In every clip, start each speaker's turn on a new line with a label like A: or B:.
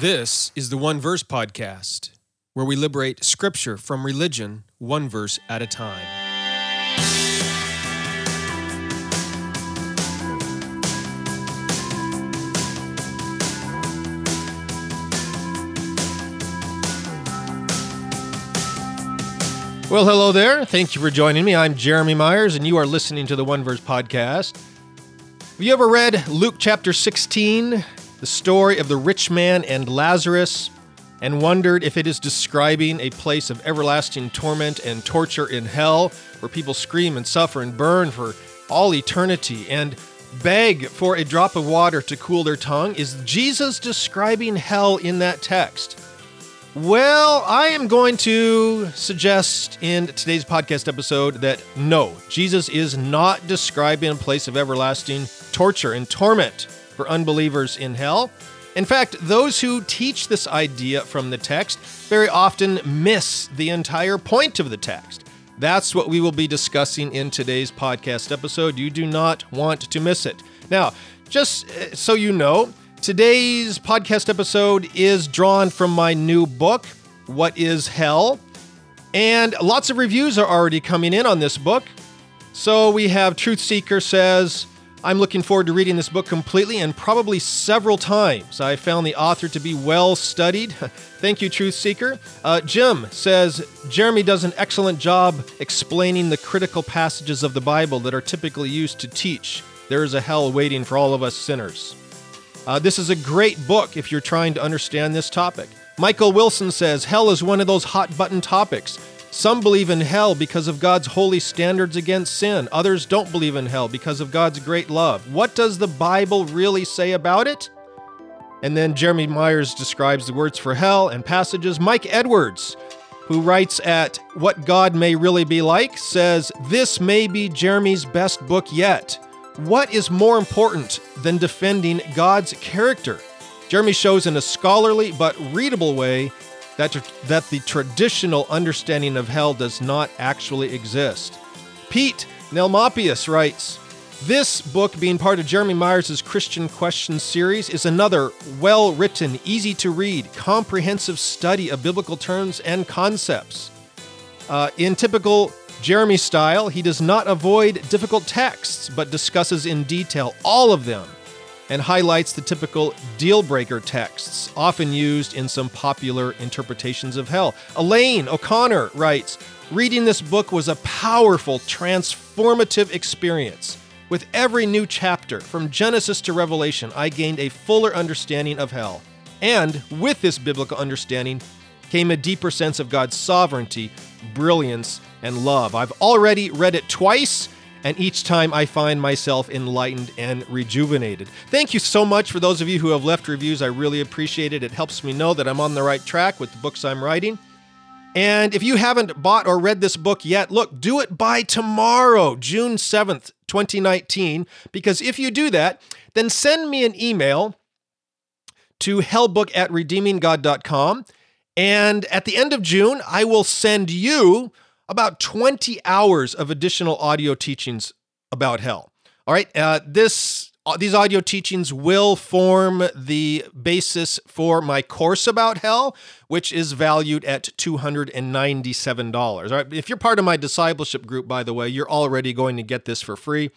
A: This is the One Verse Podcast, where we liberate scripture from religion one verse at a time.
B: Well, hello there. Thank you for joining me. I'm Jeremy Myers, and you are listening to the One Verse Podcast. Have you ever read Luke chapter 16, the story of the rich man and Lazarus, and wondered if it is describing a place of everlasting torment and torture in hell, where people scream and suffer and burn for all eternity and beg for a drop of water to cool their tongue? Is Jesus describing hell in that text? Well, I am going to suggest in today's podcast episode that no, Jesus is not describing a place of everlasting torture and torment for unbelievers in hell. In fact, those who teach this idea from the text very often miss the entire point of the text. That's what we will be discussing in today's podcast episode. You do not want to miss it. Now, just uh, so you know, Today's podcast episode is drawn from my new book, What is Hell? And lots of reviews are already coming in on this book. So we have Truth Seeker says, I'm looking forward to reading this book completely and probably several times. I found the author to be well studied. Thank you, Truth Seeker. Uh, Jim says Jeremy does an excellent job explaining the critical passages of the Bible that are typically used to teach there is a hell waiting for all of us sinners. Uh, this is a great book if you're trying to understand this topic. Michael Wilson says hell is one of those hot button topics. Some believe in hell because of God's holy standards against sin. Others don't believe in hell because of God's great love. What does the Bible really say about it? And then Jeremy Myers describes the words for hell and passages. Mike Edwards, who writes at What God May Really Be Like, says, This may be Jeremy's best book yet. What is more important than defending God's character? Jeremy shows in a scholarly but readable way that, that the traditional understanding of hell does not actually exist. Pete Nelmopius writes This book, being part of Jeremy Myers' Christian Questions series, is another well written, easy to read, comprehensive study of biblical terms and concepts. Uh, in typical Jeremy style, he does not avoid difficult texts, but discusses in detail all of them and highlights the typical deal breaker texts, often used in some popular interpretations of hell. Elaine O'Connor writes Reading this book was a powerful, transformative experience. With every new chapter, from Genesis to Revelation, I gained a fuller understanding of hell. And with this biblical understanding came a deeper sense of God's sovereignty, brilliance, and love. I've already read it twice, and each time I find myself enlightened and rejuvenated. Thank you so much for those of you who have left reviews. I really appreciate it. It helps me know that I'm on the right track with the books I'm writing. And if you haven't bought or read this book yet, look, do it by tomorrow, June 7th, 2019, because if you do that, then send me an email to hellbook at redeeminggod.com. And at the end of June, I will send you about 20 hours of additional audio teachings about hell. All right, uh, this uh, these audio teachings will form the basis for my course about hell, which is valued at $297. All right, if you're part of my discipleship group, by the way, you're already going to get this for free,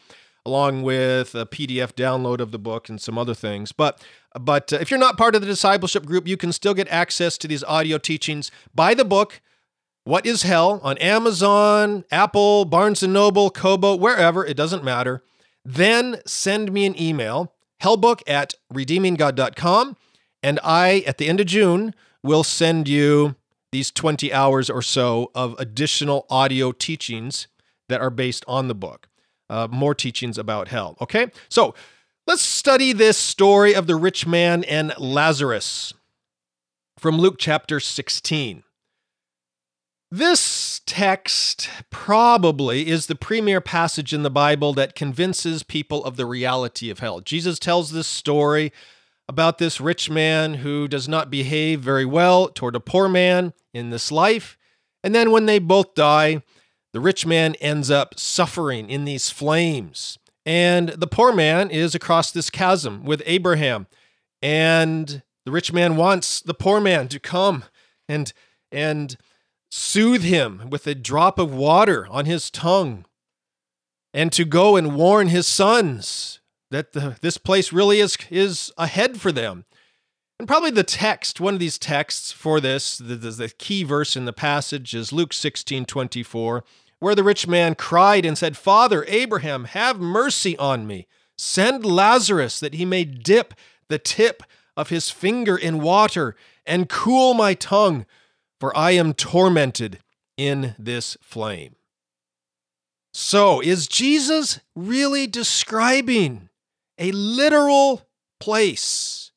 B: along with a PDF download of the book and some other things. But but uh, if you're not part of the discipleship group, you can still get access to these audio teachings. Buy the book what is Hell on Amazon, Apple, Barnes & Noble, Kobo, wherever, it doesn't matter. Then send me an email, hellbook at redeeminggod.com, and I, at the end of June, will send you these 20 hours or so of additional audio teachings that are based on the book. Uh, more teachings about hell. Okay? So let's study this story of the rich man and Lazarus from Luke chapter 16. This text probably is the premier passage in the Bible that convinces people of the reality of hell. Jesus tells this story about this rich man who does not behave very well toward a poor man in this life. And then when they both die, the rich man ends up suffering in these flames. And the poor man is across this chasm with Abraham. And The rich man wants the poor man to come and and soothe him with a drop of water on his tongue and to go and warn his sons that the, this place really is is ahead for them. And probably the text, one of these texts for this, the, the, the key verse in the passage is Luke 16 24, where the rich man cried and said, Father, Abraham, have mercy on me. Send Lazarus that he may dip the tip of his finger in water and cool my tongue, for I am tormented in this flame. So, is Jesus really describing a literal place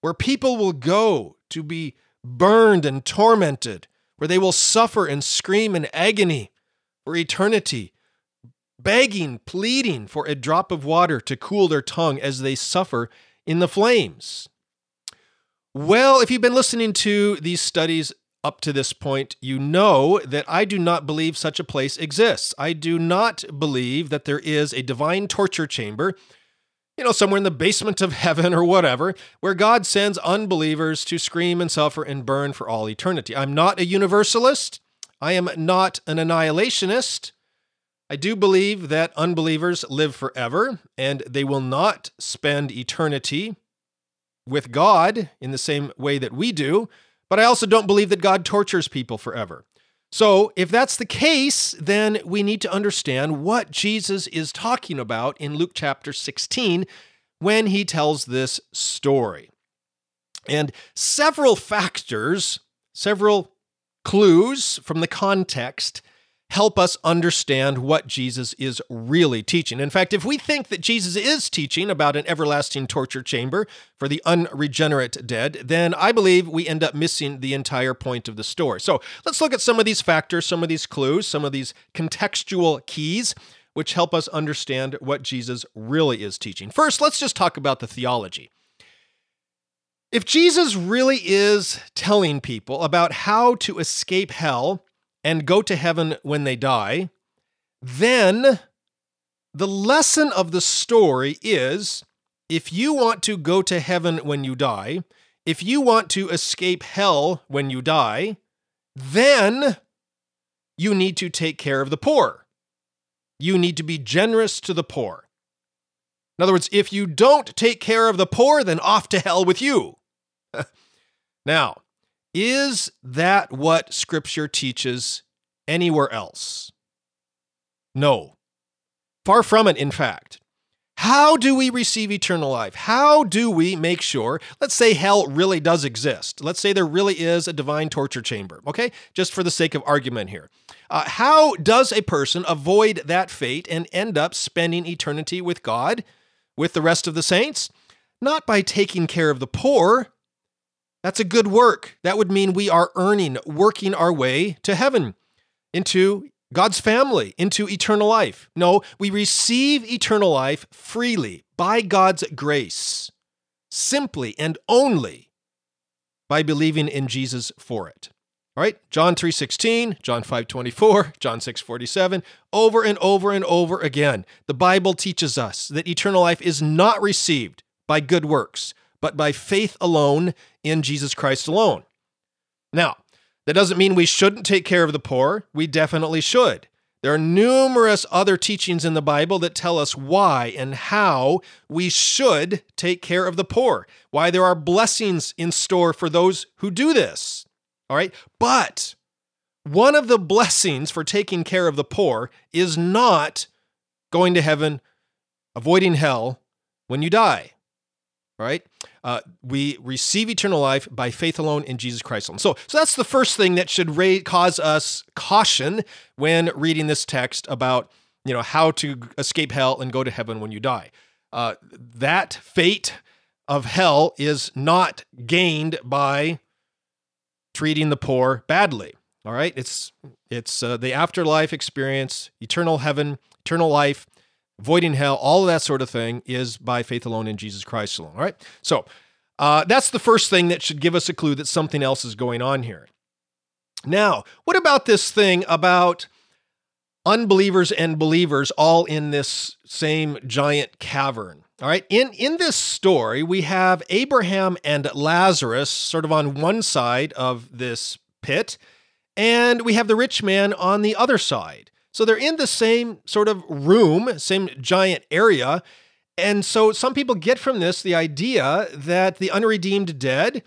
B: where people will go to be burned and tormented, where they will suffer and scream in agony for eternity, begging, pleading for a drop of water to cool their tongue as they suffer in the flames? Well, if you've been listening to these studies up to this point, you know that I do not believe such a place exists. I do not believe that there is a divine torture chamber, you know, somewhere in the basement of heaven or whatever, where God sends unbelievers to scream and suffer and burn for all eternity. I'm not a universalist. I am not an annihilationist. I do believe that unbelievers live forever and they will not spend eternity with God in the same way that we do. But I also don't believe that God tortures people forever. So, if that's the case, then we need to understand what Jesus is talking about in Luke chapter 16 when he tells this story. And several factors, several clues from the context help us understand what Jesus is really teaching. In fact, if we think that Jesus is teaching about an everlasting torture chamber for the unregenerate dead, then I believe we end up missing the entire point of the story. So let's look at some of these factors, some of these clues, some of these contextual keys. Which help us understand what Jesus really is teaching. First, let's just talk about the theology. If Jesus really is telling people about how to escape hell and go to heaven when they die, then the lesson of the story is if you want to go to heaven when you die, if you want to escape hell when you die, then you need to take care of the poor. You need to be generous to the poor. In other words, if you don't take care of the poor, then off to hell with you. now, is that what Scripture teaches anywhere else? No. Far from it, in fact. How do we receive eternal life? How do we make sure, let's say hell really does exist. Let's say there really is a divine torture chamber, okay? Just for the sake of argument here. Uh, how does a person avoid that fate and end up spending eternity with God, with the rest of the saints? Not by taking care of the poor, that's a good work. That would mean we are earning, working our way to heaven, into God's family, into eternal life. No, we receive eternal life freely by God's grace, simply and only by believing in Jesus for it. All right, John 3:16, John 5:24, John 6:47, over and over and over again. The Bible teaches us that eternal life is not received by good works, but by faith alone in Jesus Christ alone. Now, that doesn't mean we shouldn't take care of the poor. We definitely should. There are numerous other teachings in the Bible that tell us why and how we should take care of the poor, why there are blessings in store for those who do this. All right. But one of the blessings for taking care of the poor is not going to heaven, avoiding hell when you die. All right. Uh, we receive eternal life by faith alone in Jesus Christ alone. So, so that's the first thing that should ra- cause us caution when reading this text about you know how to escape hell and go to heaven when you die. Uh, that fate of hell is not gained by treating the poor badly. All right, it's it's uh, the afterlife experience, eternal heaven, eternal life avoiding hell, all of that sort of thing is by faith alone in Jesus Christ alone. All right. So uh, that's the first thing that should give us a clue that something else is going on here. Now, what about this thing about unbelievers and believers all in this same giant cavern? All right, in, in this story, we have Abraham and Lazarus sort of on one side of this pit, and we have the rich man on the other side. So they're in the same sort of room, same giant area. And so some people get from this the idea that the unredeemed dead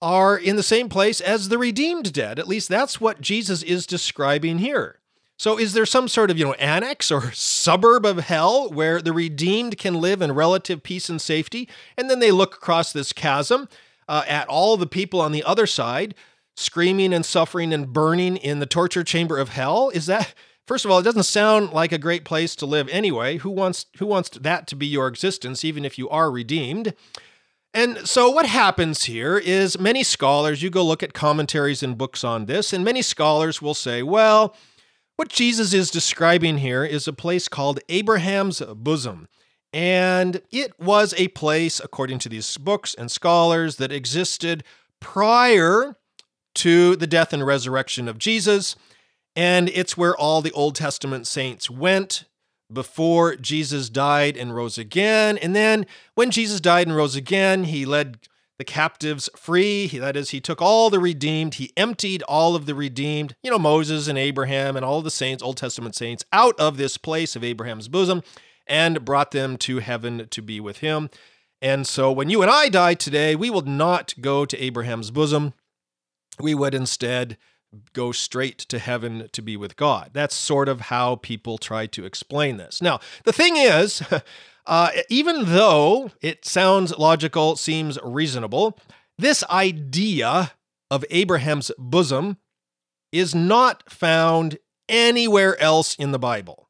B: are in the same place as the redeemed dead. At least that's what Jesus is describing here. So is there some sort of, you know, annex or suburb of hell where the redeemed can live in relative peace and safety and then they look across this chasm uh, at all the people on the other side screaming and suffering and burning in the torture chamber of hell? Is that First of all, it doesn't sound like a great place to live anyway. Who wants who wants that to be your existence even if you are redeemed? And so, what happens here is many scholars, you go look at commentaries and books on this, and many scholars will say, well, what Jesus is describing here is a place called Abraham's bosom. And it was a place, according to these books and scholars, that existed prior to the death and resurrection of Jesus. And it's where all the Old Testament saints went before Jesus died and rose again. And then when Jesus died and rose again, he led the captives free. That is, he took all the redeemed, he emptied all of the redeemed, you know, Moses and Abraham and all the saints, Old Testament saints, out of this place of Abraham's bosom and brought them to heaven to be with him. And so when you and I die today, we will not go to Abraham's bosom. We would instead go straight to heaven to be with God. That's sort of how people try to explain this. Now, the thing is, Uh, even though it sounds logical, seems reasonable, this idea of Abraham's bosom is not found anywhere else in the Bible.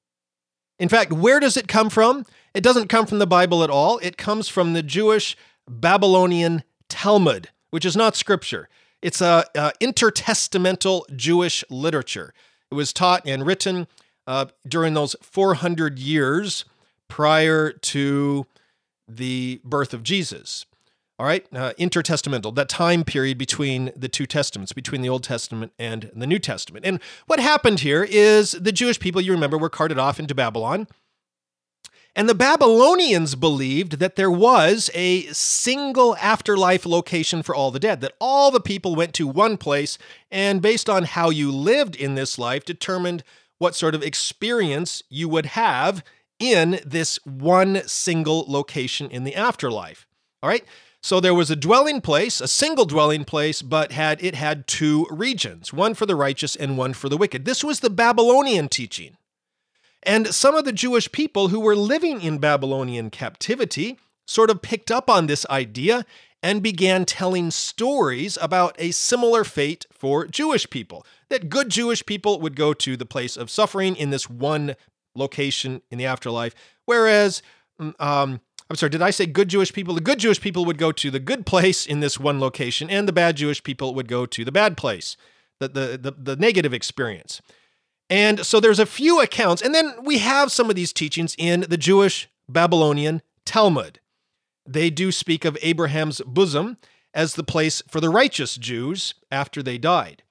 B: In fact, where does it come from? It doesn't come from the Bible at all. It comes from the Jewish Babylonian Talmud, which is not scripture. It's a, a intertestamental Jewish literature. It was taught and written uh, during those 400 years prior to the birth of Jesus. All right, uh, intertestamental, that time period between the two testaments, between the Old Testament and the New Testament. And what happened here is the Jewish people, you remember, were carted off into Babylon. And the Babylonians believed that there was a single afterlife location for all the dead, that all the people went to one place, and based on how you lived in this life, determined what sort of experience you would have in this one single location in the afterlife. All right? So there was a dwelling place, a single dwelling place, but had it had two regions, one for the righteous and one for the wicked. This was the Babylonian teaching. And some of the Jewish people who were living in Babylonian captivity sort of picked up on this idea and began telling stories about a similar fate for Jewish people. That good Jewish people would go to the place of suffering in this one location in the afterlife. Whereas, mm, um, I'm sorry, did I say good Jewish people? The good Jewish people would go to the good place in this one location, and the bad Jewish people would go to the bad place, the, the, the, the negative experience. And so there's a few accounts, and then we have some of these teachings in the Jewish Babylonian Talmud. They do speak of Abraham's bosom as the place for the righteous Jews after they died.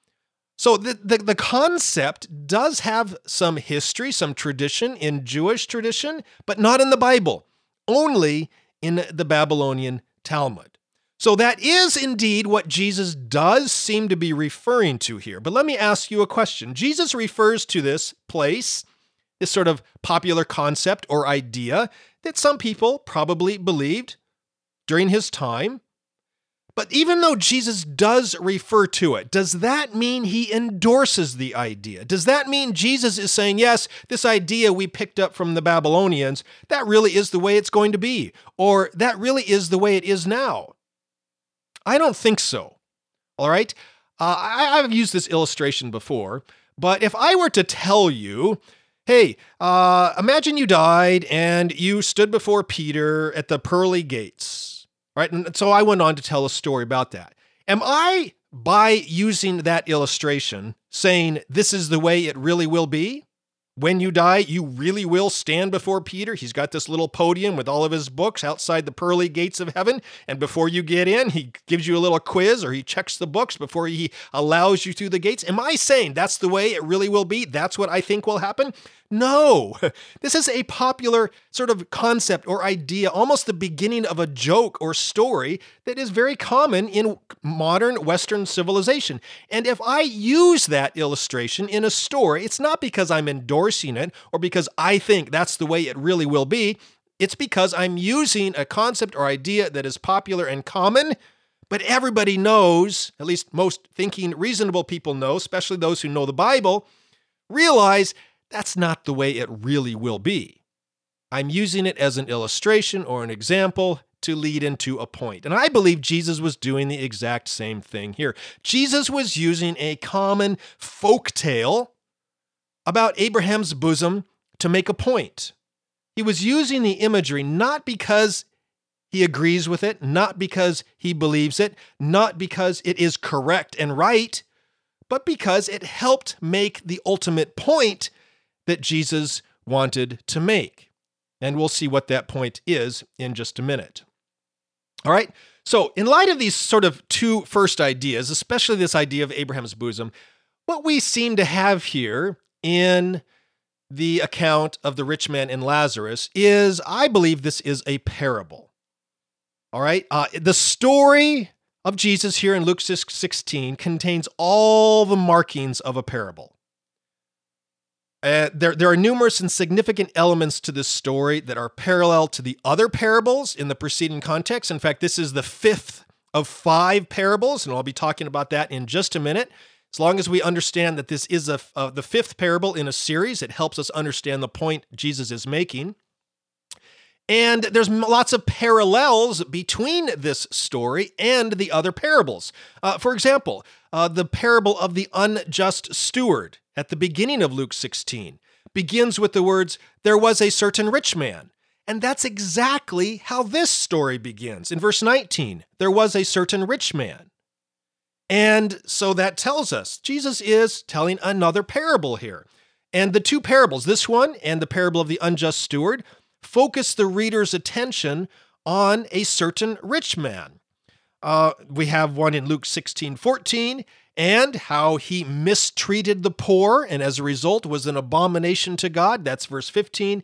B: So the, the, the, concept does have some history, some tradition in Jewish tradition, but not in the Bible, only in the Babylonian Talmud. So that is indeed what Jesus does seem to be referring to here. But let me ask you a question. Jesus refers to this place, this sort of popular concept or idea that some people probably believed during his time but even though Jesus does refer to it, does that mean he endorses the idea? Does that mean Jesus is saying, yes, this idea we picked up from the Babylonians, that really is the way it's going to be? Or that really is the way it is now? I don't think so. All right? Uh, I, have used this illustration before, but if I were to tell you, hey, uh, imagine you died and you stood before Peter at the pearly gates right? And so I went on to tell a story about that. Am I, by using that illustration, saying this is the way it really will be? When you die, you really will stand before Peter. He's got this little podium with all of his books outside the pearly gates of heaven. And before you get in, he gives you a little quiz or he checks the books before he allows you through the gates. Am I saying that's the way it really will be? That's what I think will happen? No, this is a popular sort of concept or idea, almost the beginning of a joke or story that is very common in modern Western civilization. And if I use that illustration in a story, it's not because I'm endorsing it or because I think that's the way it really will be. It's because I'm using a concept or idea that is popular and common, but everybody knows, at least most thinking, reasonable people know, especially those who know the Bible, realize that's not the way it really will be. I'm using it as an illustration or an example to lead into a point. And I believe Jesus was doing the exact same thing here. Jesus was using a common folk tale about Abraham's bosom to make a point. He was using the imagery not because he agrees with it, not because he believes it, not because it is correct and right, but because it helped make the ultimate point that Jesus wanted to make. And we'll see what that point is in just a minute. All right. So, in light of these sort of two first ideas, especially this idea of Abraham's bosom, what we seem to have here in the account of the rich man and Lazarus is, I believe, this is a parable. All right. Uh, the story of Jesus here in Luke 16 contains all the markings of a parable. Uh, there, there are numerous and significant elements to this story that are parallel to the other parables in the preceding context. In fact, this is the fifth of five parables, and I'll be talking about that in just a minute. As long as we understand that this is a, uh, the fifth parable in a series, it helps us understand the point Jesus is making. And there's lots of parallels between this story and the other parables. Uh, for example, uh, the parable of the unjust steward at the beginning of Luke 16 begins with the words, There was a certain rich man. And that's exactly how this story begins. In verse 19, there was a certain rich man. And so that tells us Jesus is telling another parable here. And the two parables, this one and the parable of the unjust steward, focus the reader's attention on a certain rich man. Uh, we have one in Luke 16 14 and how he mistreated the poor and as a result was an abomination to God. That's verse 15.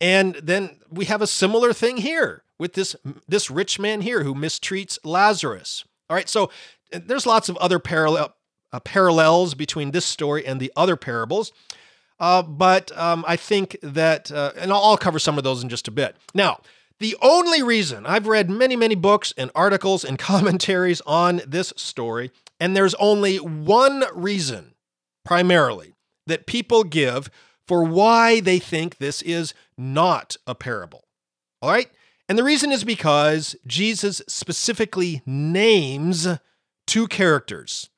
B: And then we have a similar thing here with this, this rich man here who mistreats Lazarus. All right, so there's lots of other parallel, uh, parallels between this story and the other parables. Uh, but um, I think that, uh, and I'll, I'll cover some of those in just a bit. Now, the only reason I've read many, many books and articles and commentaries on this story, and there's only one reason, primarily, that people give for why they think this is not a parable. All right? And the reason is because Jesus specifically names two characters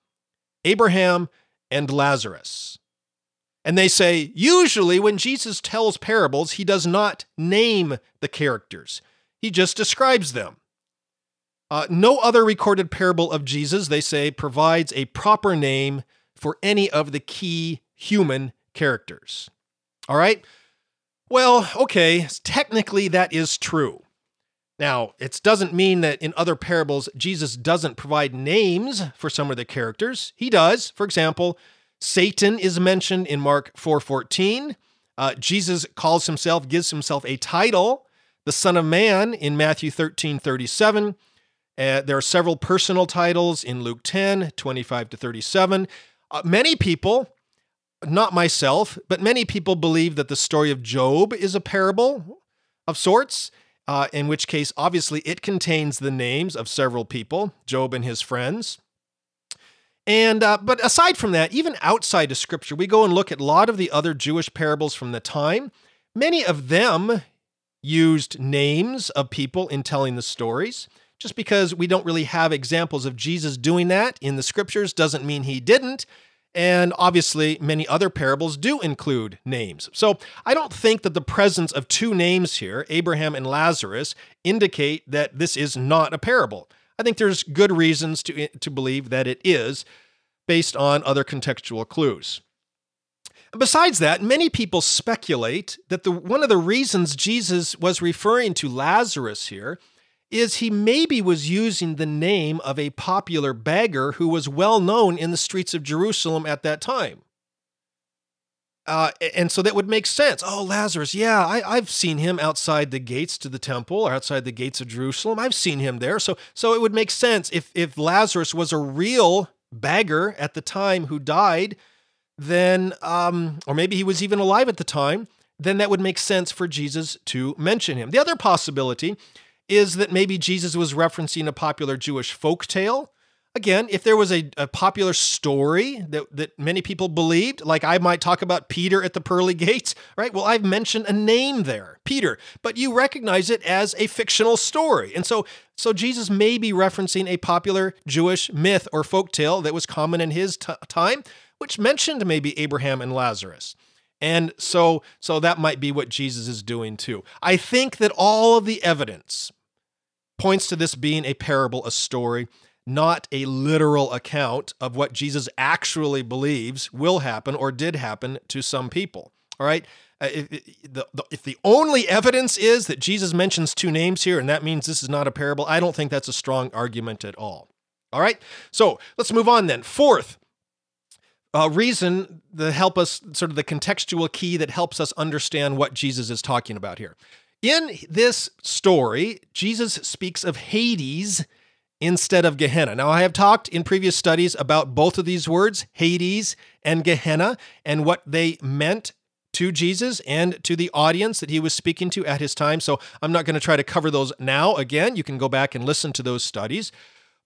B: Abraham and Lazarus. And they say, usually when Jesus tells parables, he does not name the characters, he just describes them. Uh, no other recorded parable of Jesus, they say, provides a proper name for any of the key human characters. All right? Well, okay, technically that is true. Now, it doesn't mean that in other parables Jesus doesn't provide names for some of the characters. He does. For example, Satan is mentioned in Mark 4:14. Uh, Jesus calls himself, gives himself a title, the Son of Man, in Matthew 13, 37. Uh, there are several personal titles in Luke 10, 25 to 37. Uh, many people, not myself, but many people believe that the story of Job is a parable of sorts, uh, in which case, obviously, it contains the names of several people, Job and his friends. And uh, but aside from that, even outside of Scripture, we go and look at a lot of the other Jewish parables from the time. Many of them used names of people in telling the stories. Just because we don't really have examples of Jesus doing that in the Scriptures doesn't mean he didn't. And obviously, many other parables do include names. So I don't think that the presence of two names here, Abraham and Lazarus, indicate that this is not a parable. I think there's good reasons to, to believe that it is based on other contextual clues. Besides that, many people speculate that the one of the reasons Jesus was referring to Lazarus here is he maybe was using the name of a popular beggar who was well known in the streets of Jerusalem at that time. Uh, and so that would make sense. Oh, Lazarus, yeah, I, have seen him outside the gates to the temple or outside the gates of Jerusalem. I've seen him there. So, so it would make sense if if Lazarus was a real beggar at the time who died, then, um, or maybe he was even alive at the time, then that would make sense for Jesus to mention him. The other possibility is that maybe Jesus was referencing a popular Jewish folk tale. Again, if there was a, a, popular story that, that many people believed, like I might talk about Peter at the pearly gates, right? Well, I've mentioned a name there, Peter, but you recognize it as a fictional story. And so, so Jesus may be referencing a popular Jewish myth or folk tale that was common in his t- time, which mentioned maybe Abraham and Lazarus. And so so that might be what Jesus is doing too. I think that all of the evidence points to this being a parable, a story, not a literal account of what Jesus actually believes will happen or did happen to some people. All right? Uh, if, the, if the only evidence is that Jesus mentions two names here and that means this is not a parable, I don't think that's a strong argument at all. All right? So let's move on then. Fourth, uh, reason to help us, sort of the contextual key that helps us understand what Jesus is talking about here. In this story, Jesus speaks of Hades instead of Gehenna. Now, I have talked in previous studies about both of these words, Hades and Gehenna, and what they meant to Jesus and to the audience that he was speaking to at his time. So I'm not going to try to cover those now. Again, you can go back and listen to those studies.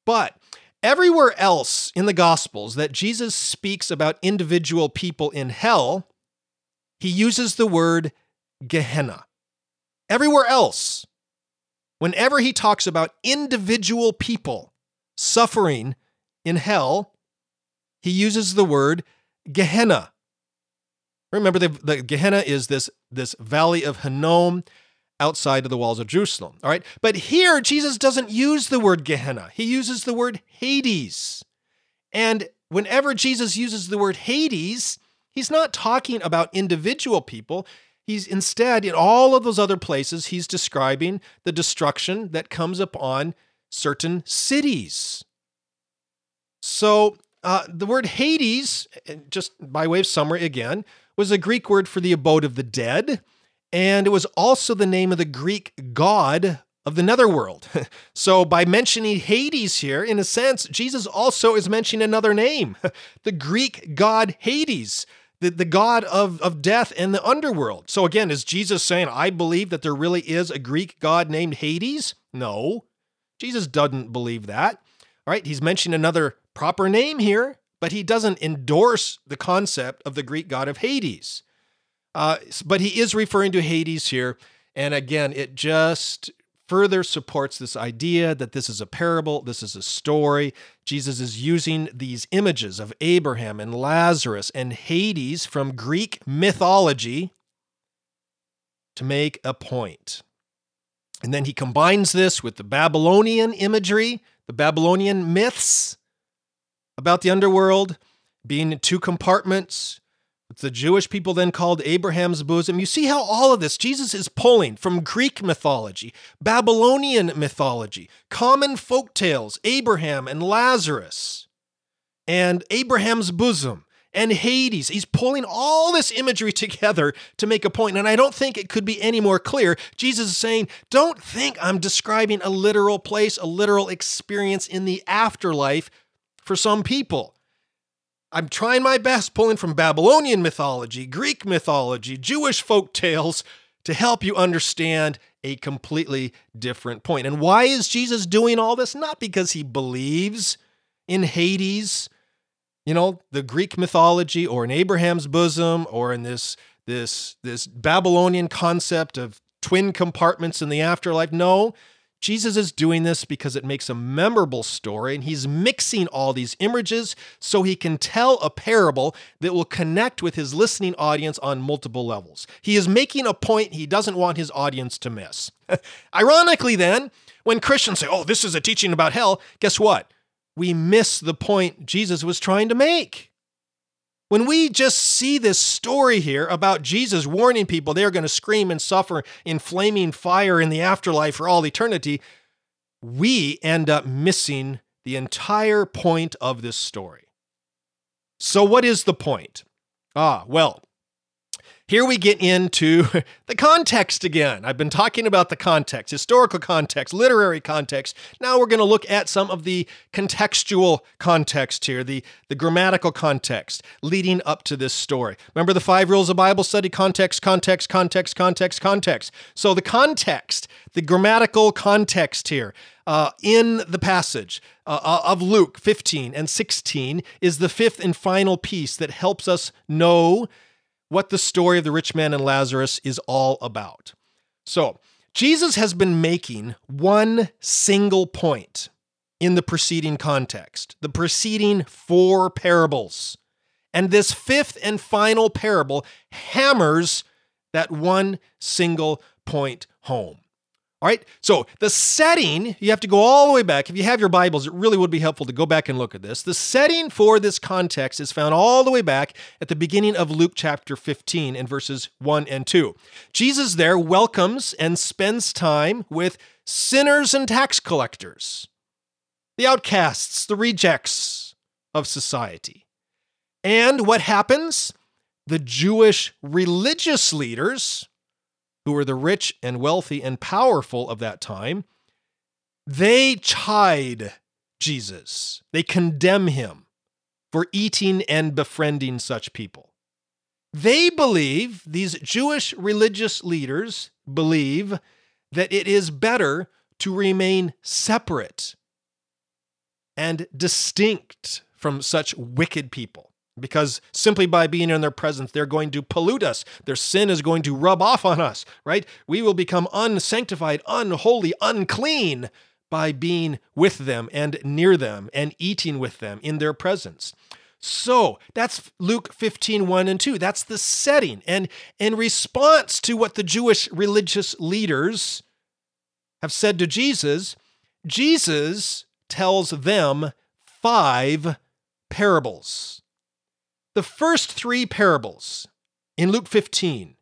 B: But Everywhere else in the Gospels that Jesus speaks about individual people in hell, he uses the word Gehenna. Everywhere else, whenever he talks about individual people suffering in hell, he uses the word Gehenna. Remember, the, the Gehenna is this, this valley of Hinnom outside of the walls of Jerusalem. All right. But here, Jesus doesn't use the word Gehenna, he uses the word Hades. And whenever Jesus uses the word Hades, he's not talking about individual people. He's instead, in all of those other places, he's describing the destruction that comes upon certain cities. So, uh, the word Hades, just by way of summary again, was a Greek word for the abode of the dead. And it was also the name of the Greek god of the netherworld. so, by mentioning Hades here, in a sense, Jesus also is mentioning another name the Greek god Hades. The, the God of, of death and the underworld. So, again, is Jesus saying, I believe that there really is a Greek God named Hades? No. Jesus doesn't believe that. All right, he's mentioned another proper name here, but he doesn't endorse the concept of the Greek god of Hades. Uh, but he is referring to Hades here. And again, it just further supports this idea that this is a parable, this is a story. Jesus is using these images of Abraham and Lazarus and Hades from Greek mythology to make a point. And then he combines this with the Babylonian imagery, the Babylonian myths about the underworld being in two compartments the Jewish people then called Abraham's bosom. You see how all of this, Jesus is pulling from Greek mythology, Babylonian mythology, common folk tales, Abraham and Lazarus, and Abraham's bosom and Hades. He's pulling all this imagery together to make a point, and I don't think it could be any more clear. Jesus is saying, Don't think I'm describing a literal place, a literal experience in the afterlife for some people. I'm trying my best pulling from Babylonian mythology, Greek mythology, Jewish folk tales to help you understand a completely different point. And why is Jesus doing all this? Not because he believes in Hades, you know, the Greek mythology or in Abraham's bosom or in this this this Babylonian concept of twin compartments in the afterlife. No, Jesus is doing this because it makes a memorable story, and he's mixing all these images so he can tell a parable that will connect with his listening audience on multiple levels. He is making a point he doesn't want his audience to miss. Ironically, then, when Christians say, oh, this is a teaching about hell, guess what? We miss the point Jesus was trying to make. When we just see this story here about Jesus warning people they're going to scream and suffer in flaming fire in the afterlife for all eternity, we end up missing the entire point of this story. So, what is the point? Ah, well, here we get into the context again. I've been talking about the context, historical context, literary context. Now we're going to look at some of the contextual context here, the, the grammatical context leading up to this story. Remember the five rules of Bible study context, context, context, context, context. So the context, the grammatical context here. Uh, in the passage uh, uh of Luke 15 and 16 is the fifth and final piece that helps us know what the story of the rich man and Lazarus is all about. So, Jesus has been making one single point in the preceding context, the preceding four parables. And this fifth and final parable hammers that one single point home. All right. So the setting, you have to go all the way back. If you have your Bibles, it really would be helpful to go back and look at this. The setting for this context is found all the way back at the beginning of Luke chapter 15 in verses 1 and 2. Jesus there welcomes and spends time with sinners and tax collectors, the outcasts, the rejects of society. And what happens? The Jewish religious leaders who were the rich and wealthy and powerful of that time, they chide Jesus. They condemn him for eating and befriending such people. They believe, these Jewish religious leaders believe, that it is better to remain separate and distinct from such wicked people because simply by being in their presence, they're going to pollute us. Their sin is going to rub off on us, right? We will become unsanctified, unholy, unclean by being with them and near them and eating with them in their presence. So that's Luke 15, 1 and 2. That's the setting. And in response to what the Jewish religious leaders have said to Jesus, Jesus tells them five parables. The first three parables in Luke 15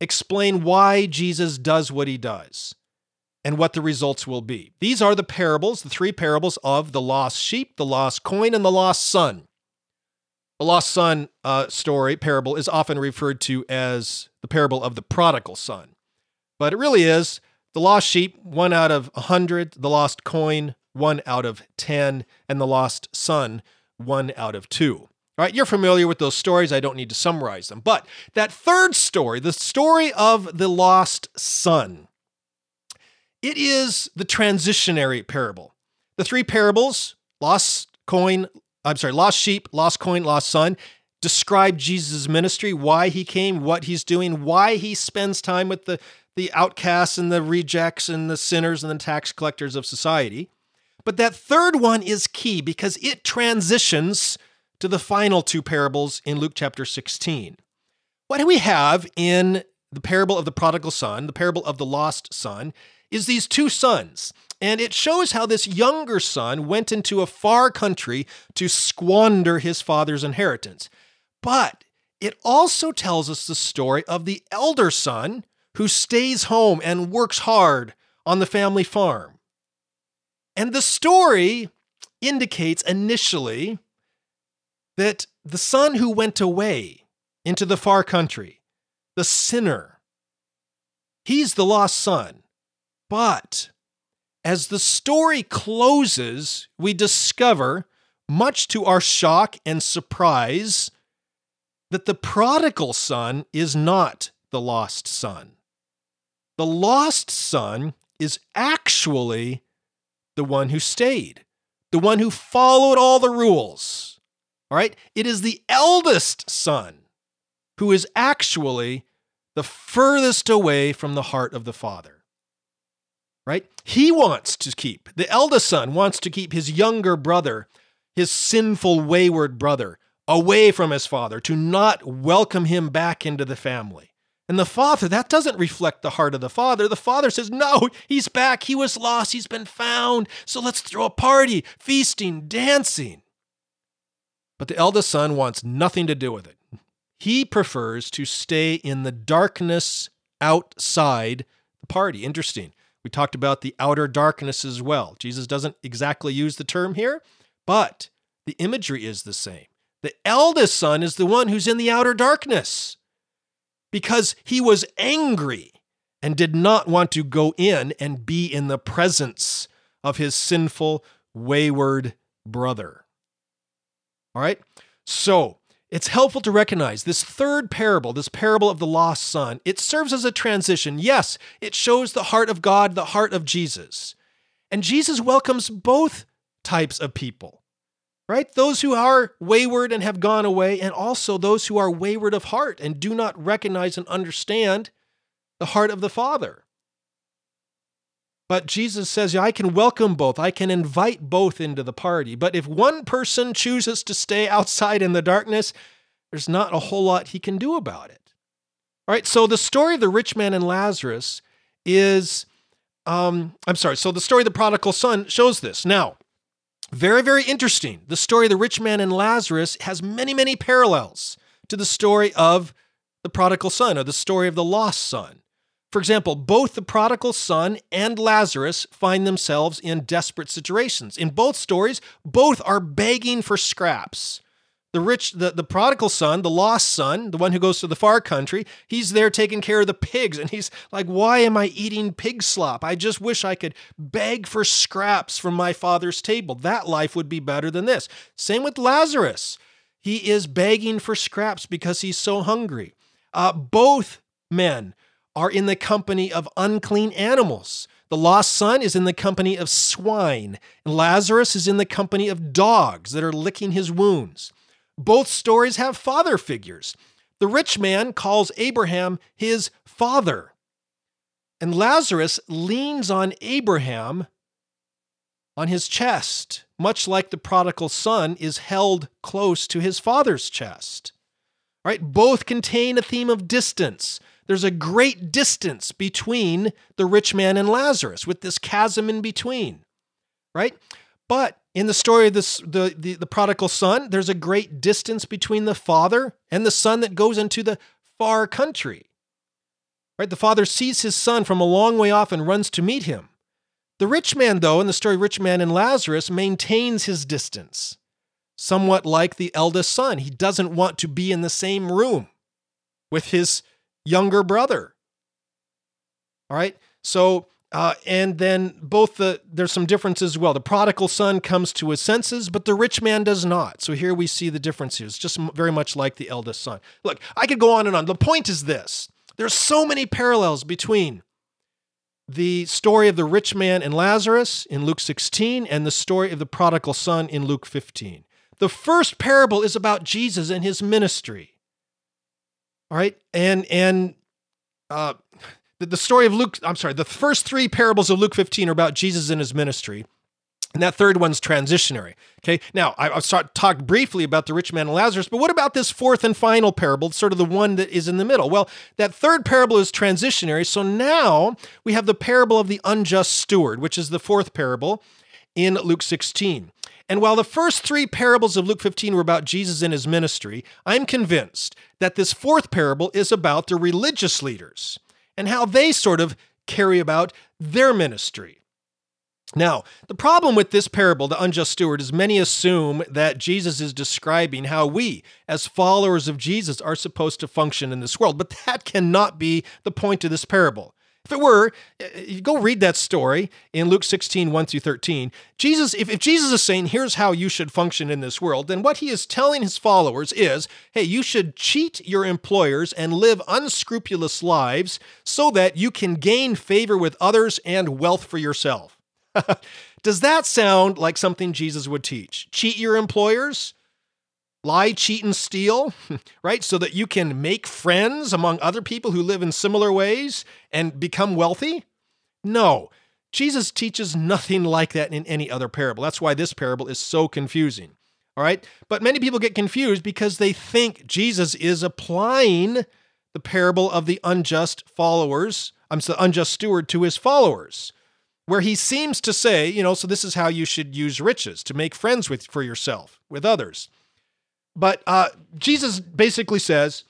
B: explain why Jesus does what he does and what the results will be. These are the parables, the three parables of the lost sheep, the lost coin, and the lost son. The lost son uh, story, parable, is often referred to as the parable of the prodigal son. But it really is the lost sheep, one out of a hundred, the lost coin, one out of ten, and the lost son, one out of two. Right, you're familiar with those stories. I don't need to summarize them. But that third story, the story of the lost son, it is the transitionary parable. The three parables, lost coin, I'm sorry, lost sheep, lost coin, lost son, describe Jesus' ministry, why he came, what he's doing, why he spends time with the, the outcasts and the rejects and the sinners and the tax collectors of society. But that third one is key because it transitions to the final two parables in Luke chapter 16. What do we have in the parable of the prodigal son, the parable of the lost son, is these two sons. And it shows how this younger son went into a far country to squander his father's inheritance. But it also tells us the story of the elder son who stays home and works hard on the family farm. And the story indicates initially that the son who went away into the far country, the sinner, he's the lost son. But as the story closes, we discover, much to our shock and surprise, that the prodigal son is not the lost son. The lost son is actually the one who stayed, the one who followed all the rules, all right? It is the eldest son who is actually the furthest away from the heart of the father. Right? He wants to keep, the eldest son wants to keep his younger brother, his sinful, wayward brother, away from his father, to not welcome him back into the family. And the father, that doesn't reflect the heart of the father. The father says, No, he's back. He was lost. He's been found. So let's throw a party, feasting, dancing. But the eldest son wants nothing to do with it. He prefers to stay in the darkness outside the party. Interesting. We talked about the outer darkness as well. Jesus doesn't exactly use the term here, but the imagery is the same. The eldest son is the one who's in the outer darkness because he was angry and did not want to go in and be in the presence of his sinful, wayward brother. All right? So, it's helpful to recognize this third parable, this parable of the lost son, it serves as a transition. Yes, it shows the heart of God, the heart of Jesus. And Jesus welcomes both types of people, right? Those who are wayward and have gone away, and also those who are wayward of heart and do not recognize and understand the heart of the Father. But Jesus says, I can welcome both. I can invite both into the party. But if one person chooses to stay outside in the darkness, there's not a whole lot he can do about it. All right, so the story of the rich man and Lazarus is, um, I'm sorry, so the story of the prodigal son shows this. Now, very, very interesting. The story of the rich man and Lazarus has many, many parallels to the story of the prodigal son or the story of the lost son. For example, both the prodigal son and Lazarus find themselves in desperate situations. In both stories, both are begging for scraps. The rich, the, the prodigal son, the lost son, the one who goes to the far country, he's there taking care of the pigs. And he's like, Why am I eating pig slop? I just wish I could beg for scraps from my father's table. That life would be better than this. Same with Lazarus. He is begging for scraps because he's so hungry. Uh, both men are in the company of unclean animals. The lost son is in the company of swine, and Lazarus is in the company of dogs that are licking his wounds. Both stories have father figures. The rich man calls Abraham his father, and Lazarus leans on Abraham on his chest, much like the prodigal son is held close to his father's chest. Right, both contain a theme of distance there's a great distance between the rich man and Lazarus, with this chasm in between, right? But in the story of this, the, the, the prodigal son, there's a great distance between the father and the son that goes into the far country. Right? The father sees his son from a long way off and runs to meet him. The rich man, though, in the story Rich Man and Lazarus, maintains his distance, somewhat like the eldest son. He doesn't want to be in the same room with his younger brother. All right. So, uh, and then both the there's some differences as well. The prodigal son comes to his senses, but the rich man does not. So here we see the differences, just very much like the eldest son. Look, I could go on and on. The point is this: there's so many parallels between the story of the rich man and Lazarus in Luke 16 and the story of the prodigal son in Luke 15. The first parable is about Jesus and his ministry. All right. And, and, uh, the, story of Luke, I'm sorry, the first three parables of Luke 15 are about Jesus and his ministry. And that third one's transitionary. Okay. Now, I, I'll start talk briefly about the rich man and Lazarus, but what about this fourth and final parable, sort of the one that is in the middle? Well, that third parable is transitionary. So now we have the parable of the unjust steward, which is the fourth parable in Luke 16. And while the first three parables of Luke 15 were about Jesus and his ministry, I'm convinced that this fourth parable is about the religious leaders and how they sort of carry about their ministry. Now, the problem with this parable, the unjust steward, is many assume that Jesus is describing how we, as followers of Jesus, are supposed to function in this world. But that cannot be the point of this parable. If it were, uh, you go read that story in Luke 16, 1 through 13. Jesus, if, if Jesus is saying, here's how you should function in this world, then what he is telling his followers is, hey, you should cheat your employers and live unscrupulous lives so that you can gain favor with others and wealth for yourself. Does that sound like something Jesus would teach? Cheat your employers? Lie, cheat, and steal, right? So that you can make friends among other people who live in similar ways and become wealthy? No. Jesus teaches nothing like that in any other parable. That's why this parable is so confusing. All right? But many people get confused because they think Jesus is applying the parable of the unjust followers, I'm the unjust steward to his followers, where he seems to say, you know, so this is how you should use riches to make friends with for yourself, with others. But uh, Jesus basically says,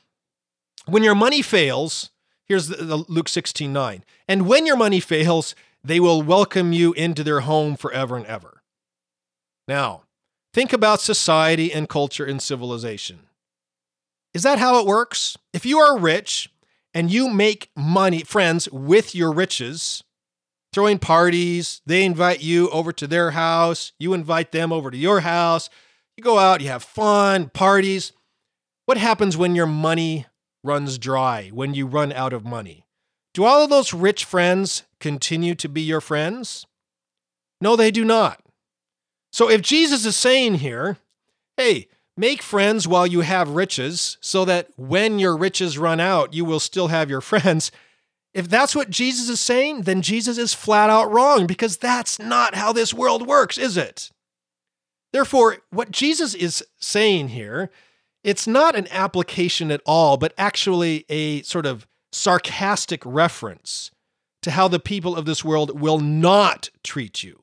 B: when your money fails, here's the, the Luke 16 9, and when your money fails, they will welcome you into their home forever and ever. Now, think about society and culture and civilization. Is that how it works? If you are rich and you make money, friends with your riches, throwing parties, they invite you over to their house, you invite them over to your house, you go out, you have fun, parties. What happens when your money runs dry, when you run out of money? Do all of those rich friends continue to be your friends? No, they do not. So if Jesus is saying here, hey, make friends while you have riches, so that when your riches run out, you will still have your friends. If that's what Jesus is saying, then Jesus is flat out wrong because that's not how this world works, is it? Therefore, what Jesus is saying here, it's not an application at all, but actually a sort of sarcastic reference to how the people of this world will not treat you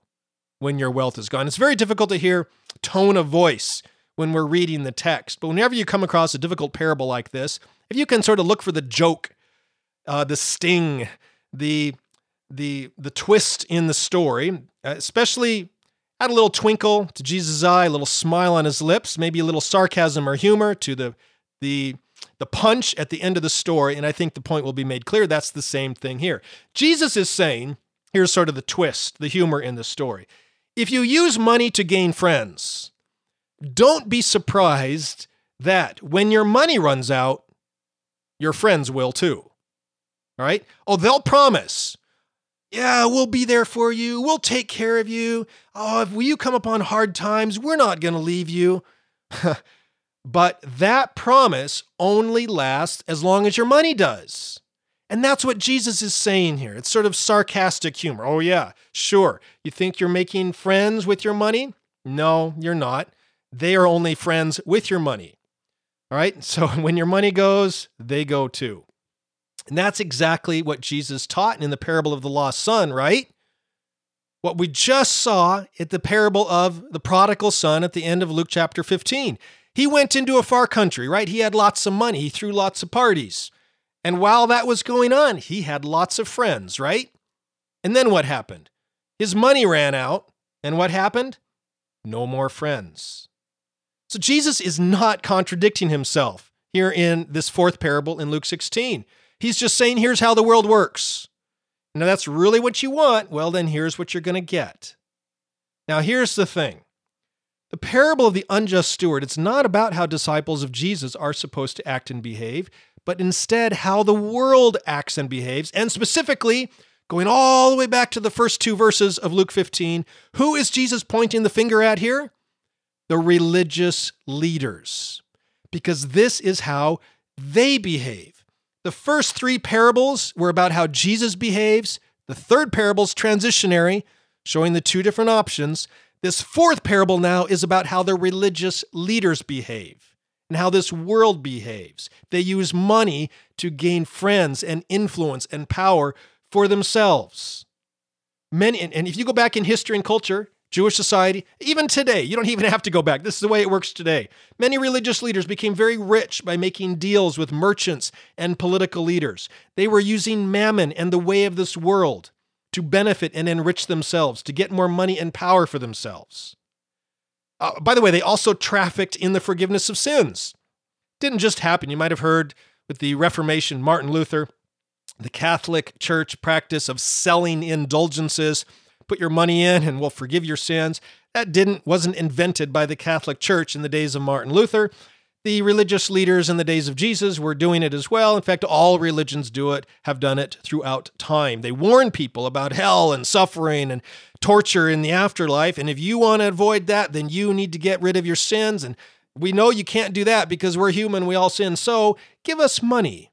B: when your wealth is gone. It's very difficult to hear tone of voice when we're reading the text, but whenever you come across a difficult parable like this, if you can sort of look for the joke, uh, the sting, the the the twist in the story, uh, especially add a little twinkle to Jesus' eye, a little smile on his lips, maybe a little sarcasm or humor to the the the punch at the end of the story, and I think the point will be made clear. That's the same thing here. Jesus is saying, here's sort of the twist, the humor in the story. If you use money to gain friends, don't be surprised that when your money runs out, your friends will too. All right? Oh, they'll promise. Yeah, we'll be there for you. We'll take care of you. Oh, if you come upon hard times, we're not going to leave you. But that promise only lasts as long as your money does. And that's what Jesus is saying here. It's sort of sarcastic humor. Oh, yeah, sure. You think you're making friends with your money? No, you're not. They are only friends with your money. All right. So when your money goes, they go too. And that's exactly what Jesus taught in the parable of the lost son, right? What we just saw at the parable of the prodigal son at the end of Luke chapter 15. He went into a far country, right? He had lots of money, he threw lots of parties. And while that was going on, he had lots of friends, right? And then what happened? His money ran out. And what happened? No more friends. So Jesus is not contradicting himself here in this fourth parable in Luke 16. He's just saying, here's how the world works. Now, that's really what you want. Well, then here's what you're going to get. Now, here's the thing the parable of the unjust steward, it's not about how disciples of Jesus are supposed to act and behave, but instead how the world acts and behaves, and specifically, going all the way back to the first two verses of Luke 15, who is Jesus pointing the finger at here? The religious leaders. Because this is how they behave. The first three parables were about how Jesus behaves. The third parable is transitionary, showing the two different options. This fourth parable now is about how the religious leaders behave and how this world behaves. They use money to gain friends and influence and power for themselves. Many, and if you go back in history and culture, Jewish society, even today, you don't even have to go back. This is the way it works today. Many religious leaders became very rich by making deals with merchants and political leaders. They were using mammon and the way of this world to benefit and enrich themselves, to get more money and power for themselves. Uh, by the way, they also trafficked in the forgiveness of sins. Didn't just happen. You might have heard with the Reformation, Martin Luther, the Catholic Church practice of selling indulgences. Put your money in and we'll forgive your sins. That didn't wasn't invented by the Catholic Church in the days of Martin Luther. The religious leaders in the days of Jesus were doing it as well. In fact, all religions do it, have done it throughout time. They warn people about hell and suffering and torture in the afterlife. And if you want to avoid that, then you need to get rid of your sins. And we know you can't do that because we're human, we all sin. So give us money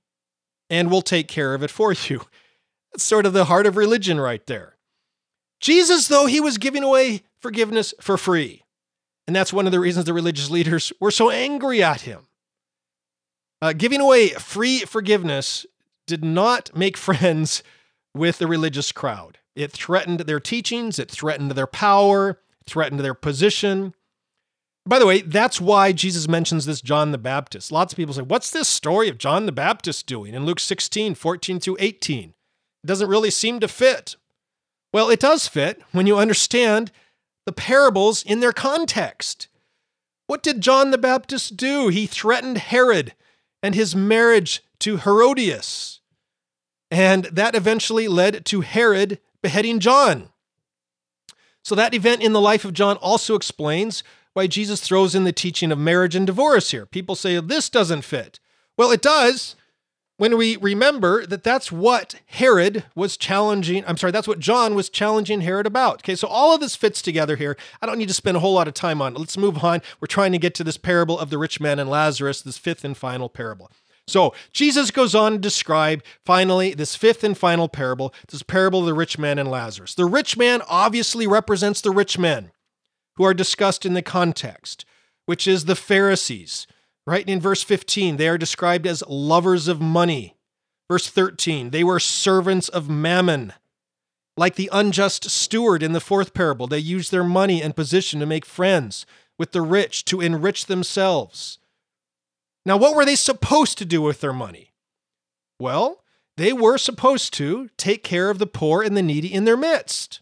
B: and we'll take care of it for you. That's sort of the heart of religion right there. Jesus, though, he was giving away forgiveness for free. And that's one of the reasons the religious leaders were so angry at him. Uh, giving away free forgiveness did not make friends with the religious crowd. It threatened their teachings, it threatened their power, threatened their position. By the way, that's why Jesus mentions this John the Baptist. Lots of people say, What's this story of John the Baptist doing in Luke 16, 14 through 18? It doesn't really seem to fit. Well, it does fit when you understand the parables in their context. What did John the Baptist do? He threatened Herod and his marriage to Herodias. And that eventually led to Herod beheading John. So, that event in the life of John also explains why Jesus throws in the teaching of marriage and divorce here. People say this doesn't fit. Well, it does when we remember that that's what Herod was challenging. I'm sorry, that's what John was challenging Herod about. Okay, so all of this fits together here. I don't need to spend a whole lot of time on it. Let's move on. We're trying to get to this parable of the rich man and Lazarus, this fifth and final parable. So Jesus goes on to describe finally this fifth and final parable, this parable of the rich man and Lazarus. The rich man obviously represents the rich men who are discussed in the context, which is the Pharisees. Right And in verse 15, they are described as lovers of money. Verse 13, they were servants of mammon. Like the unjust steward in the fourth parable, they used their money and position to make friends with the rich to enrich themselves. Now, what were they supposed to do with their money? Well, they were supposed to take care of the poor and the needy in their midst.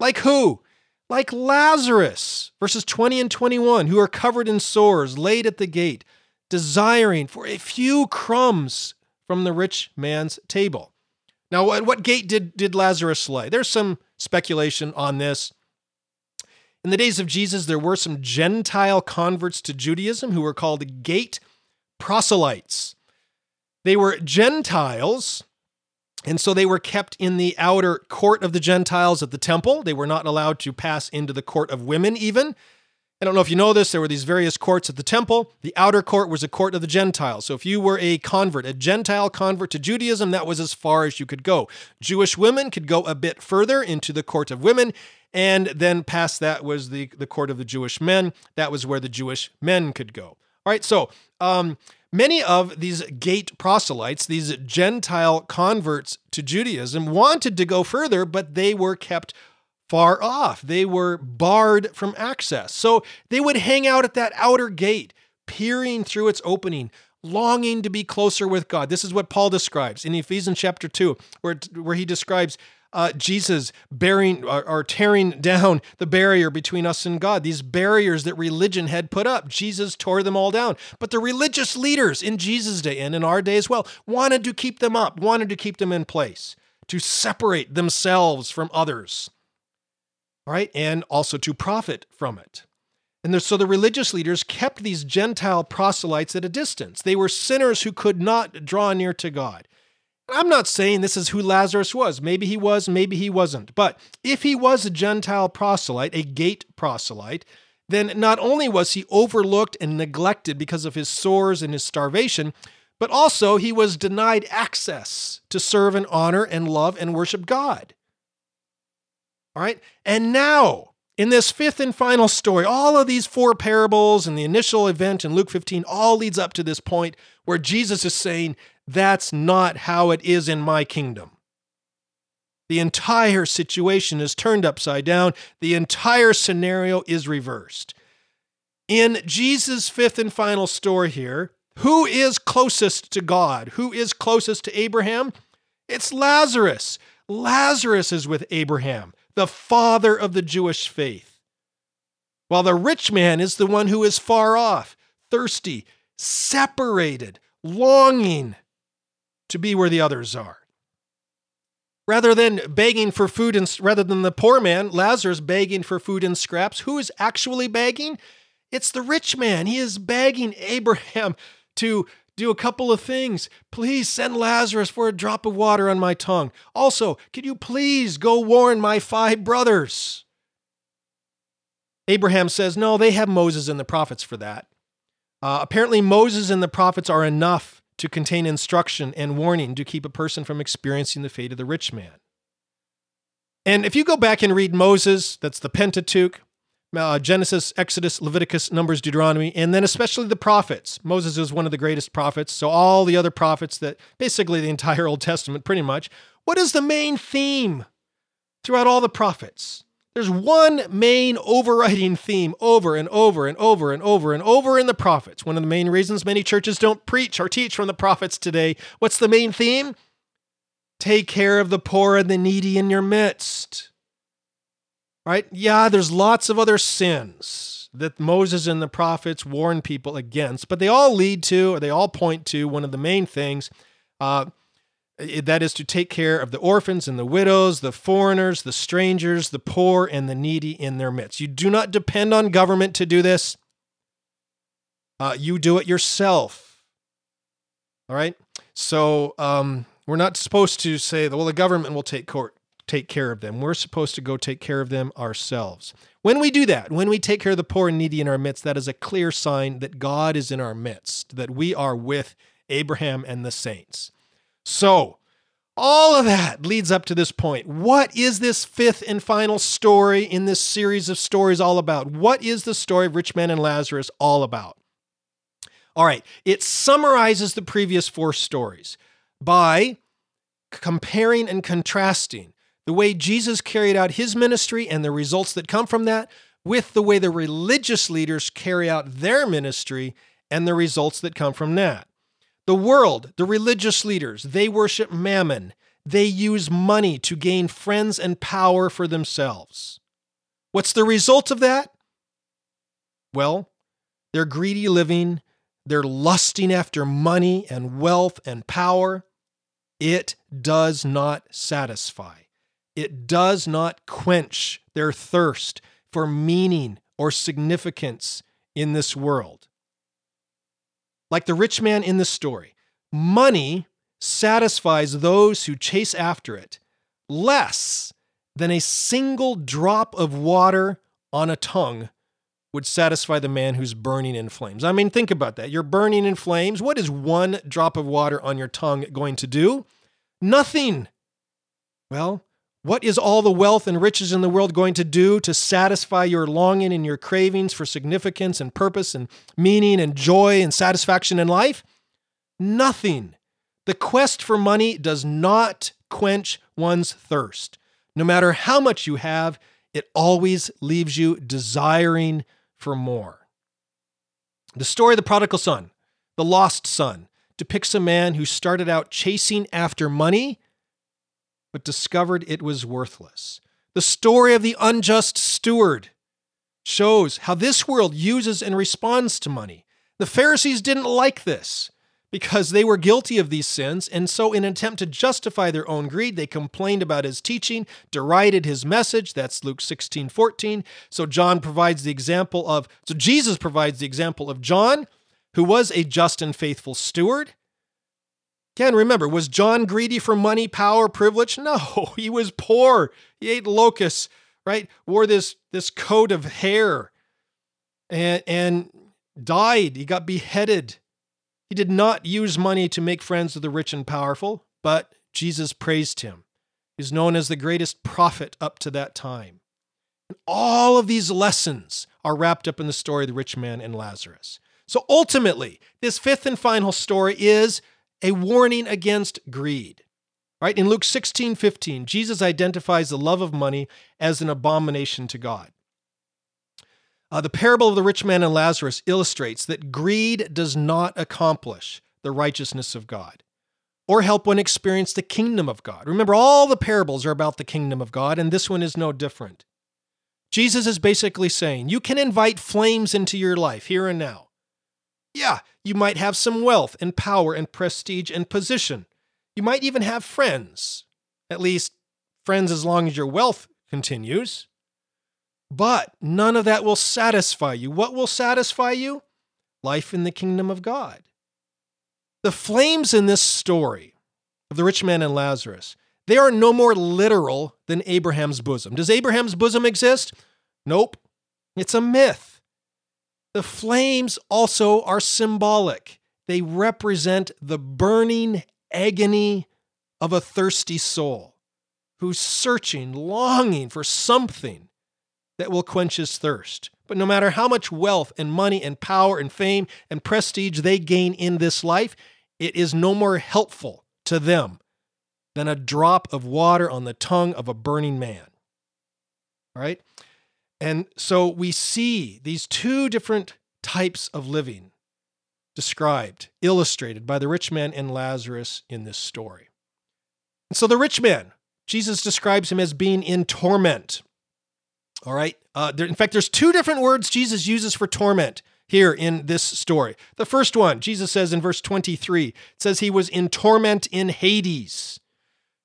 B: Like who? Like Lazarus, verses 20 and 21, who are covered in sores, laid at the gate, desiring for a few crumbs from the rich man's table. Now, at what gate did, did Lazarus lay? There's some speculation on this. In the days of Jesus, there were some Gentile converts to Judaism who were called gate proselytes. They were Gentiles, and so they were kept in the outer court of the Gentiles at the temple. They were not allowed to pass into the court of women, even. I don't know if you know this, there were these various courts at the temple. The outer court was a court of the Gentiles. So if you were a convert, a Gentile convert to Judaism, that was as far as you could go. Jewish women could go a bit further into the court of women, and then past that was the, the court of the Jewish men. That was where the Jewish men could go. All right, so um, many of these gate proselytes, these Gentile converts to Judaism, wanted to go further, but they were kept far off. They were barred from access. So they would hang out at that outer gate, peering through its opening, longing to be closer with God. This is what Paul describes in Ephesians chapter 2, where, where he describes uh, Jesus bearing or, or tearing down the barrier between us and God, these barriers that religion had put up. Jesus tore them all down. But the religious leaders in Jesus' day and in our day as well wanted to keep them up, wanted to keep them in place, to separate themselves from others, right? And also to profit from it. And so the religious leaders kept these Gentile proselytes at a distance. They were sinners who could not draw near to God. I'm not saying this is who Lazarus was. Maybe he was, maybe he wasn't. But if he was a Gentile proselyte, a gate proselyte, then not only was he overlooked and neglected because of his sores and his starvation, but also he was denied access to serve and honor and love and worship God. All right? And now, in this fifth and final story, all of these four parables and the initial event in Luke 15 all leads up to this point where Jesus is saying, That's not how it is in my kingdom. The entire situation is turned upside down, the entire scenario is reversed. In Jesus' fifth and final story here, who is closest to God? Who is closest to Abraham? It's Lazarus. Lazarus is with Abraham the father of the Jewish faith. While the rich man is the one who is far off, thirsty, separated, longing to be where the others are. Rather than begging for food and rather than the poor man, Lazarus begging for food and scraps, who is actually begging? It's the rich man. He is begging Abraham to do a couple of things. Please send Lazarus for a drop of water on my tongue. Also, could you please go warn my five brothers? Abraham says, No, they have Moses and the prophets for that. Uh, apparently, Moses and the prophets are enough to contain instruction and warning to keep a person from experiencing the fate of the rich man. And if you go back and read Moses, that's the Pentateuch, uh, Genesis, Exodus, Leviticus, Numbers, Deuteronomy, and then especially the prophets. Moses is one of the greatest prophets. So, all the other prophets that basically the entire Old Testament, pretty much. What is the main theme throughout all the prophets? There's one main overriding theme over and over and over and over and over in the prophets. One of the main reasons many churches don't preach or teach from the prophets today. What's the main theme? Take care of the poor and the needy in your midst. Right? Yeah, there's lots of other sins that Moses and the prophets warn people against, but they all lead to, or they all point to, one of the main things. Uh, that is to take care of the orphans and the widows, the foreigners, the strangers, the poor, and the needy in their midst. You do not depend on government to do this. Uh, you do it yourself. All right. So um, we're not supposed to say, that, well, the government will take court, take care of them. We're supposed to go take care of them ourselves. When we do that, when we take care of the poor and needy in our midst, that is a clear sign that God is in our midst, that we are with Abraham and the saints. So, all of that leads up to this point. What is this fifth and final story in this series of stories all about? What is the story of Rich Man and Lazarus all about? All right, it summarizes the previous four stories by comparing and contrasting the way Jesus carried out his ministry and the results that come from that with the way the religious leaders carry out their ministry and the results that come from that. The world, the religious leaders, they worship mammon. They use money to gain friends and power for themselves. What's the result of that? Well, they're greedy living, they're lusting after money and wealth and power. It does not satisfy. It does not quench their thirst for meaning or significance in this world like the rich man in the story. Money satisfies those who chase after it less than a single drop of water on a tongue would satisfy the man who's burning in flames. I mean, think about that. You're burning in flames. What is one drop of water on your tongue going to do? Nothing. Well, what is all the wealth and riches in the world going to do to satisfy your longing and your cravings for significance and purpose and meaning and joy and satisfaction in life? Nothing. The quest for money does not quench one's thirst. No matter how much you have, it always leaves you desiring for more. The story of the prodigal son, the lost son, depicts a man who started out chasing after money but discovered it was worthless. The story of the unjust steward shows how this world uses and responds to money. The Pharisees didn't like this because they were guilty of these sins, and so, in an attempt to justify their own greed, they complained about his teaching, derided his message. That's Luke 16 14. So, John provides the example of, so Jesus provides the example of John, who was a just and faithful steward. Again, remember, was John greedy for money, power, privilege? No, he was poor. He ate locusts, right? Wore this, this coat of hair and, and died. He got beheaded. He did not use money to make friends with the rich and powerful, but Jesus praised him. He's known as the greatest prophet up to that time. And all of these lessons are wrapped up in the story of the rich man and Lazarus. So ultimately, this fifth and final story is a warning against greed. Right? In Luke 16 15, Jesus identifies the love of money as an abomination to God. Uh, the parable of the rich man and Lazarus illustrates that greed does not accomplish the righteousness of God or help one experience the kingdom of God. Remember, all the parables are about the kingdom of God, and this one is no different. Jesus is basically saying you can invite flames into your life here and now. Yeah, you might have some wealth and power and prestige and position. You might even have friends, at least friends as long as your wealth continues. But none of that will satisfy you. What will satisfy you? Life in the kingdom of God. The flames in this story of the rich man and Lazarus, they are no more literal than Abraham's bosom. Does Abraham's bosom exist? Nope. It's a myth. The flames also are symbolic. They represent the burning agony of a thirsty soul who's searching, longing for something that will quench his thirst. But no matter how much wealth and money and power and fame and prestige they gain in this life, it is no more helpful to them than a drop of water on the tongue of a burning man. All right. And so we see these two different types of living described, illustrated by the rich man and Lazarus in this story. And so the rich man, Jesus describes him as being in torment. All right. Uh, there, in fact, there's two different words Jesus uses for torment here in this story. The first one, Jesus says in verse 23, it says he was in torment in Hades.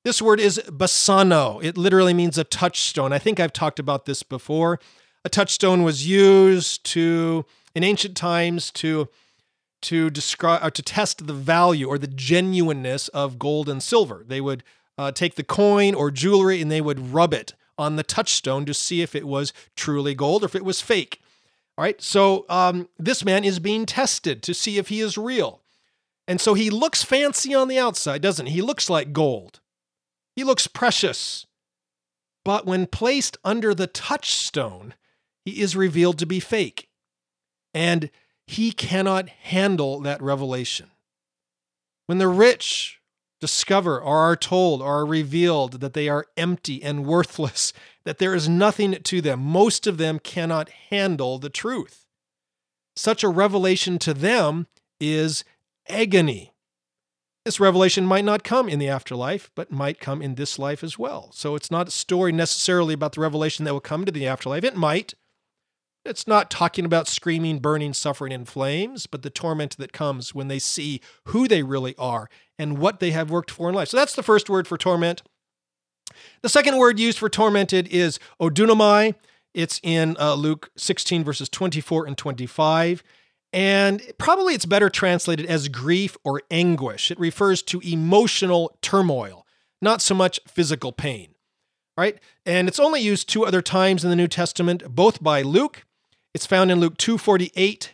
B: This word is basano. It literally means a touchstone. I think I've talked about this before. A touchstone was used to, in ancient times, to to describe or to test the value or the genuineness of gold and silver. They would uh, take the coin or jewelry and they would rub it on the touchstone to see if it was truly gold or if it was fake. All right, so um, this man is being tested to see if he is real. And so he looks fancy on the outside, doesn't he? He looks like gold. He looks precious. But when placed under the touchstone, he is revealed to be fake. And he cannot handle that revelation. When the rich discover or are told or are revealed that they are empty and worthless, that there is nothing to them, most of them cannot handle the truth. Such a revelation to them is agony. This revelation might not come in the afterlife, but might come in this life as well. So it's not a story necessarily about the revelation that will come to the afterlife. It might, it's not talking about screaming, burning, suffering in flames, but the torment that comes when they see who they really are and what they have worked for in life. So that's the first word for torment. The second word used for tormented is odunamai. It's in uh, Luke 16, verses 24 and 25. And probably it's better translated as grief or anguish. It refers to emotional turmoil, not so much physical pain. Right? And it's only used two other times in the New Testament, both by Luke it's found in Luke 2:48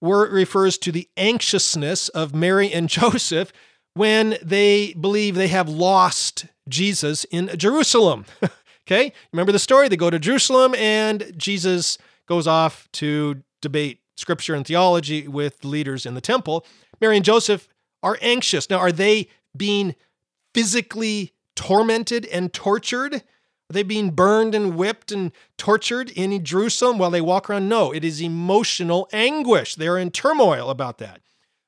B: where it refers to the anxiousness of Mary and Joseph when they believe they have lost Jesus in Jerusalem. okay? Remember the story? They go to Jerusalem and Jesus goes off to debate scripture and theology with leaders in the temple. Mary and Joseph are anxious. Now, are they being physically tormented and tortured? Are they being burned and whipped and tortured in Jerusalem while they walk around? No, it is emotional anguish. They're in turmoil about that.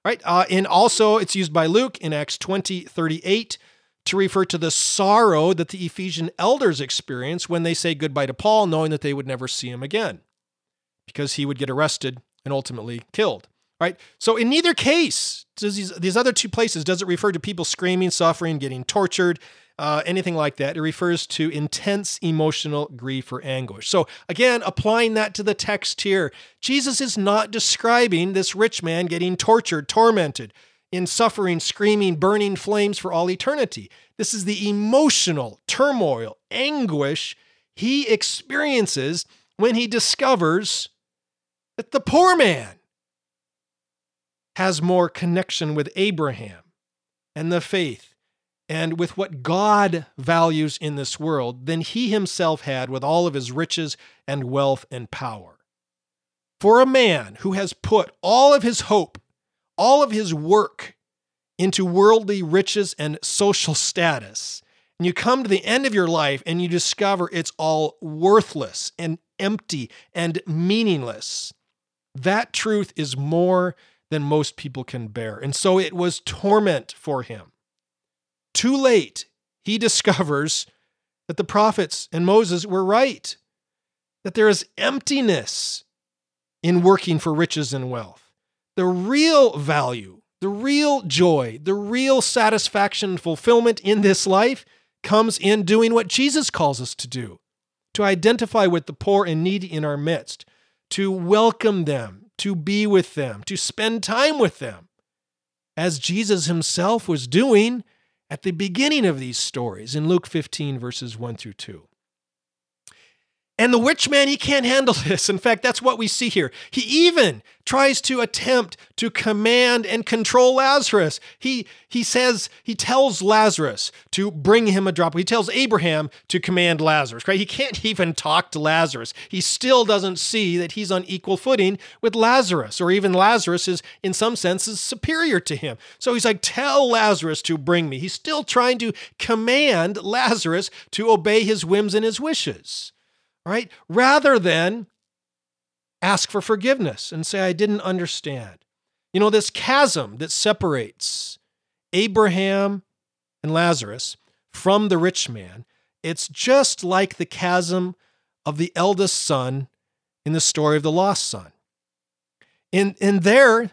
B: Right? Uh, and also, it's used by Luke in Acts 20 38 to refer to the sorrow that the Ephesian elders experience when they say goodbye to Paul, knowing that they would never see him again because he would get arrested and ultimately killed. Right? So, in neither case, does these, these other two places, does it refer to people screaming, suffering, getting tortured? uh, anything like that. It refers to intense emotional grief or anguish. So, again, applying that to the text here, Jesus is not describing this rich man getting tortured, tormented, in suffering, screaming, burning flames for all eternity. This is the emotional turmoil, anguish he experiences when he discovers that the poor man has more connection with Abraham and the faith and with what God values in this world than he himself had with all of his riches and wealth and power. For a man who has put all of his hope, all of his work into worldly riches and social status, and you come to the end of your life and you discover it's all worthless and empty and meaningless, that truth is more than most people can bear. And so it was torment for him. Too late, he discovers that the prophets and Moses were right, that there is emptiness in working for riches and wealth. The real value, the real joy, the real satisfaction and fulfillment in this life comes in doing what Jesus calls us to do to identify with the poor and needy in our midst, to welcome them, to be with them, to spend time with them, as Jesus himself was doing at the beginning of these stories in Luke 15, verses 1 through 2. And the rich man, he can't handle this. In fact, that's what we see here. He even tries to attempt to command and control Lazarus. He, he says, he tells Lazarus to bring him a drop. He tells Abraham to command Lazarus, right? He can't even talk to Lazarus. He still doesn't see that he's on equal footing with Lazarus, or even Lazarus is, in some senses, superior to him. So he's like, tell Lazarus to bring me. He's still trying to command Lazarus to obey his whims and his wishes Right, rather than ask for forgiveness and say, I didn't understand. You know, this chasm that separates Abraham and Lazarus from the rich man, it's just like the chasm of the eldest son in the story of the lost son. In, in there,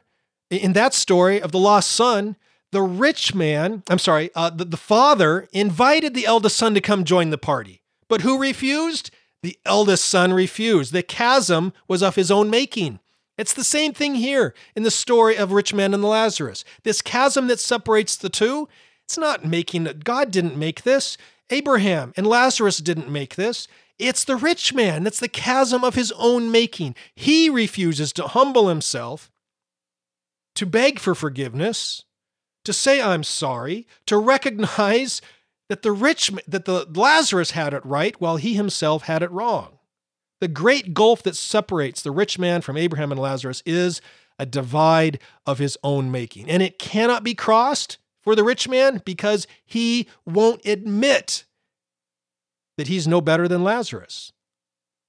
B: in that story of the lost son, the rich man, I'm sorry, uh, the, the father invited the eldest son to come join the party. But who refused? The eldest son refused. The chasm was of his own making. It's the same thing here in the story of rich man and Lazarus. This chasm that separates the two, it's not making it. God didn't make this. Abraham and Lazarus didn't make this. It's the rich man. That's the chasm of his own making. He refuses to humble himself, to beg for forgiveness, to say I'm sorry, to recognize that the rich that the Lazarus had it right while he himself had it wrong. The great gulf that separates the rich man from Abraham and Lazarus is a divide of his own making, and it cannot be crossed for the rich man because he won't admit that he's no better than Lazarus.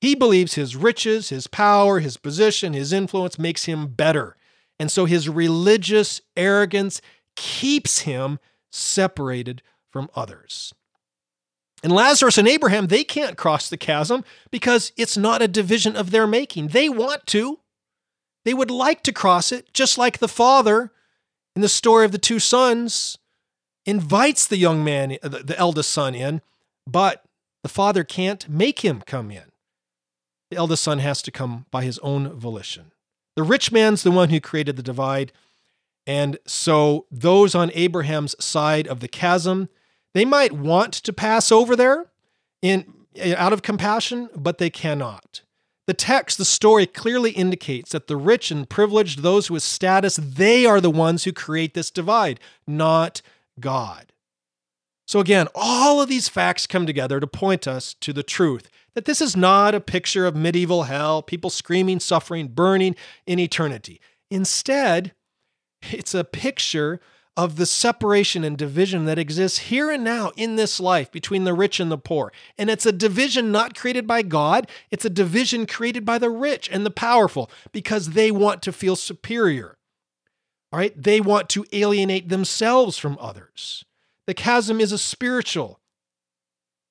B: He believes his riches, his power, his position, his influence makes him better. And so his religious arrogance keeps him separated from others. And Lazarus and Abraham, they can't cross the chasm because it's not a division of their making. They want to. They would like to cross it, just like the father in the story of the two sons invites the young man, uh, the eldest son, in, but the father can't make him come in. The eldest son has to come by his own volition. The rich man's the one who created the divide. And so those on Abraham's side of the chasm, they might want to pass over there in eh, out of compassion, but they cannot. The text, the story clearly indicates that the rich and privileged, those with status, they are the ones who create this divide, not God. So again, all of these facts come together to point us to the truth that this is not a picture of medieval hell, people screaming, suffering, burning in eternity. Instead, it's a picture of the separation and division that exists here and now in this life between the rich and the poor. And it's a division not created by God, it's a division created by the rich and the powerful because they want to feel superior. All right? They want to alienate themselves from others. The chasm is a spiritual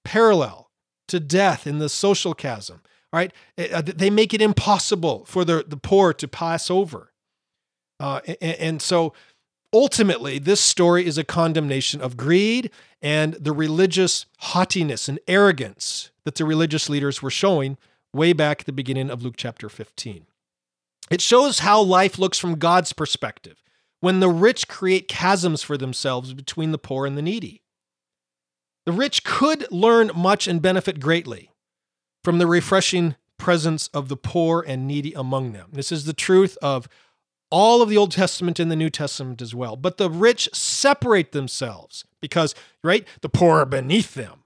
B: parallel to death in the social chasm. All right? Uh, they make it impossible for the, the poor to pass over. Uh, and, and so ultimately, this story is a condemnation of greed and the religious haughtiness and arrogance that the religious leaders were showing way back at the beginning of Luke chapter 15. It shows how life looks from God's perspective when the rich create chasms for themselves between the poor and the needy. The rich could learn much and benefit greatly from the refreshing presence of the poor and needy among them. This is the truth of all of the Old Testament and the New Testament as well. But the rich separate themselves because, right, the poor are beneath them.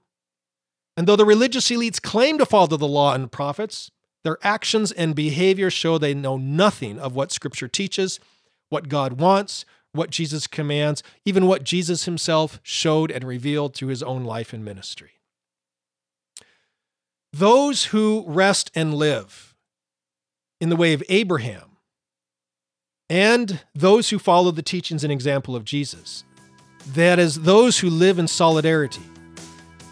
B: And though the religious elites claim to follow the law and the prophets, their actions and behavior show they know nothing of what Scripture teaches, what God wants, what Jesus commands, even what Jesus himself showed and revealed through his own life and ministry. Those who rest and live in the way of Abraham and those who follow the teachings and example of Jesus. That is, those who live in solidarity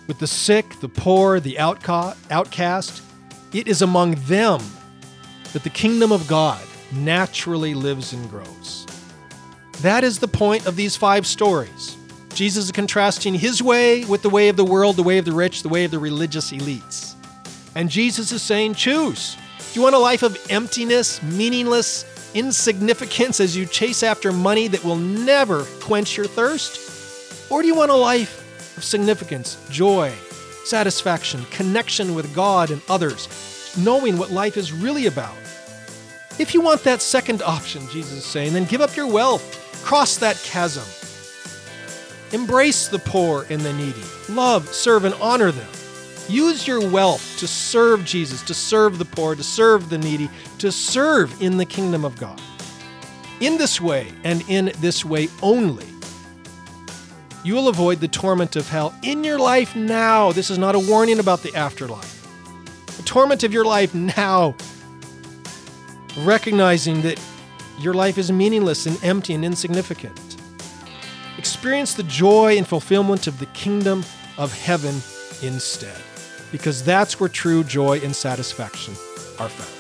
B: with the sick, the poor, the outcast. It is among them that the kingdom of God naturally lives and grows. That is the point of these five stories. Jesus is contrasting his way with the way of the world, the way of the rich, the way of the religious elites. And Jesus is saying, choose. Do you want a life of emptiness, meaningless, insignificance as you chase after money that will never quench your thirst? Or do you want a life of significance, joy, satisfaction, connection with God and others, knowing what life is really about? If you want that second option, Jesus is saying, then give up your wealth, cross that chasm. Embrace the poor and the needy, love, serve, and honor them. Use your wealth to serve Jesus, to serve the poor, to serve the needy, to serve in the kingdom of God. In this way, and in this way only, you will avoid the torment of hell in your life now. This is not a warning about the afterlife. The torment of your life now, recognizing that your life is meaningless and empty and insignificant. Experience the joy and fulfillment of the kingdom of heaven instead, because that's where true joy and satisfaction are found.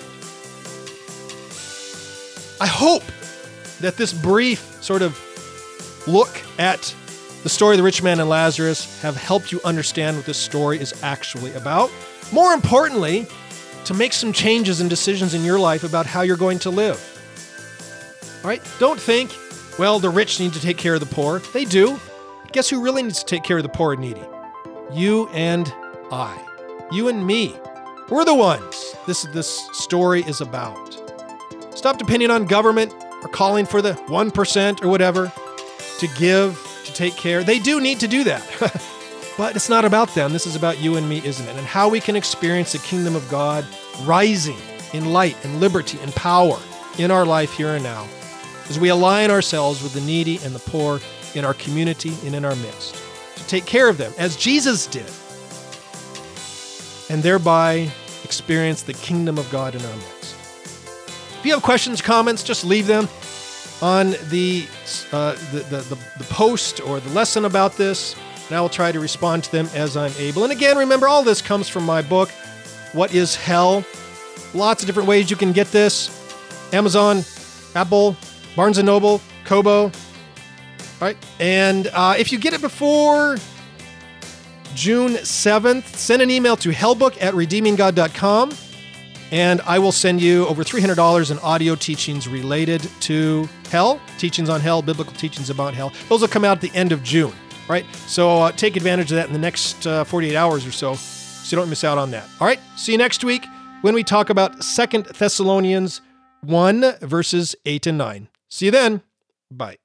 B: I hope that this brief sort of look at the story of the rich man and Lazarus have helped you understand what this story is actually about. More importantly, to make some changes and decisions in your life about how you're going to live. All right? Don't think, well, the rich need to take care of the poor. They do. Guess who really needs to take care of the poor and needy? You and I. You and me. We're the ones this, this story is about. Stop depending on government or calling for the 1% or whatever to give, to take care. They do need to do that. but it's not about them. This is about you and me, isn't it? And how we can experience the kingdom of God rising in light and liberty and power in our life here and now as we align ourselves with the needy and the poor in our community and in our midst to take care of them as Jesus did and thereby experience the kingdom of God in our midst. If you have questions, comments, just leave them on the, uh, the, the, the, the post or the lesson about this, and I will try to respond to them as I'm able. And again, remember, all this comes from my book, What is Hell? Lots of different ways you can get this Amazon, Apple, Barnes & Noble, Kobo. All right. And uh, if you get it before June 7th, send an email to hellbook at redeeminggod.com and I will send you over $300 in audio teachings related to hell, teachings on hell, biblical teachings about hell. Those will come out at the end of June, right? So uh, take advantage of that in the next uh, 48 hours or so, so you don't miss out on that. All right, see you next week when we talk about Second Thessalonians 1, verses 8 and 9. See you then. Bye.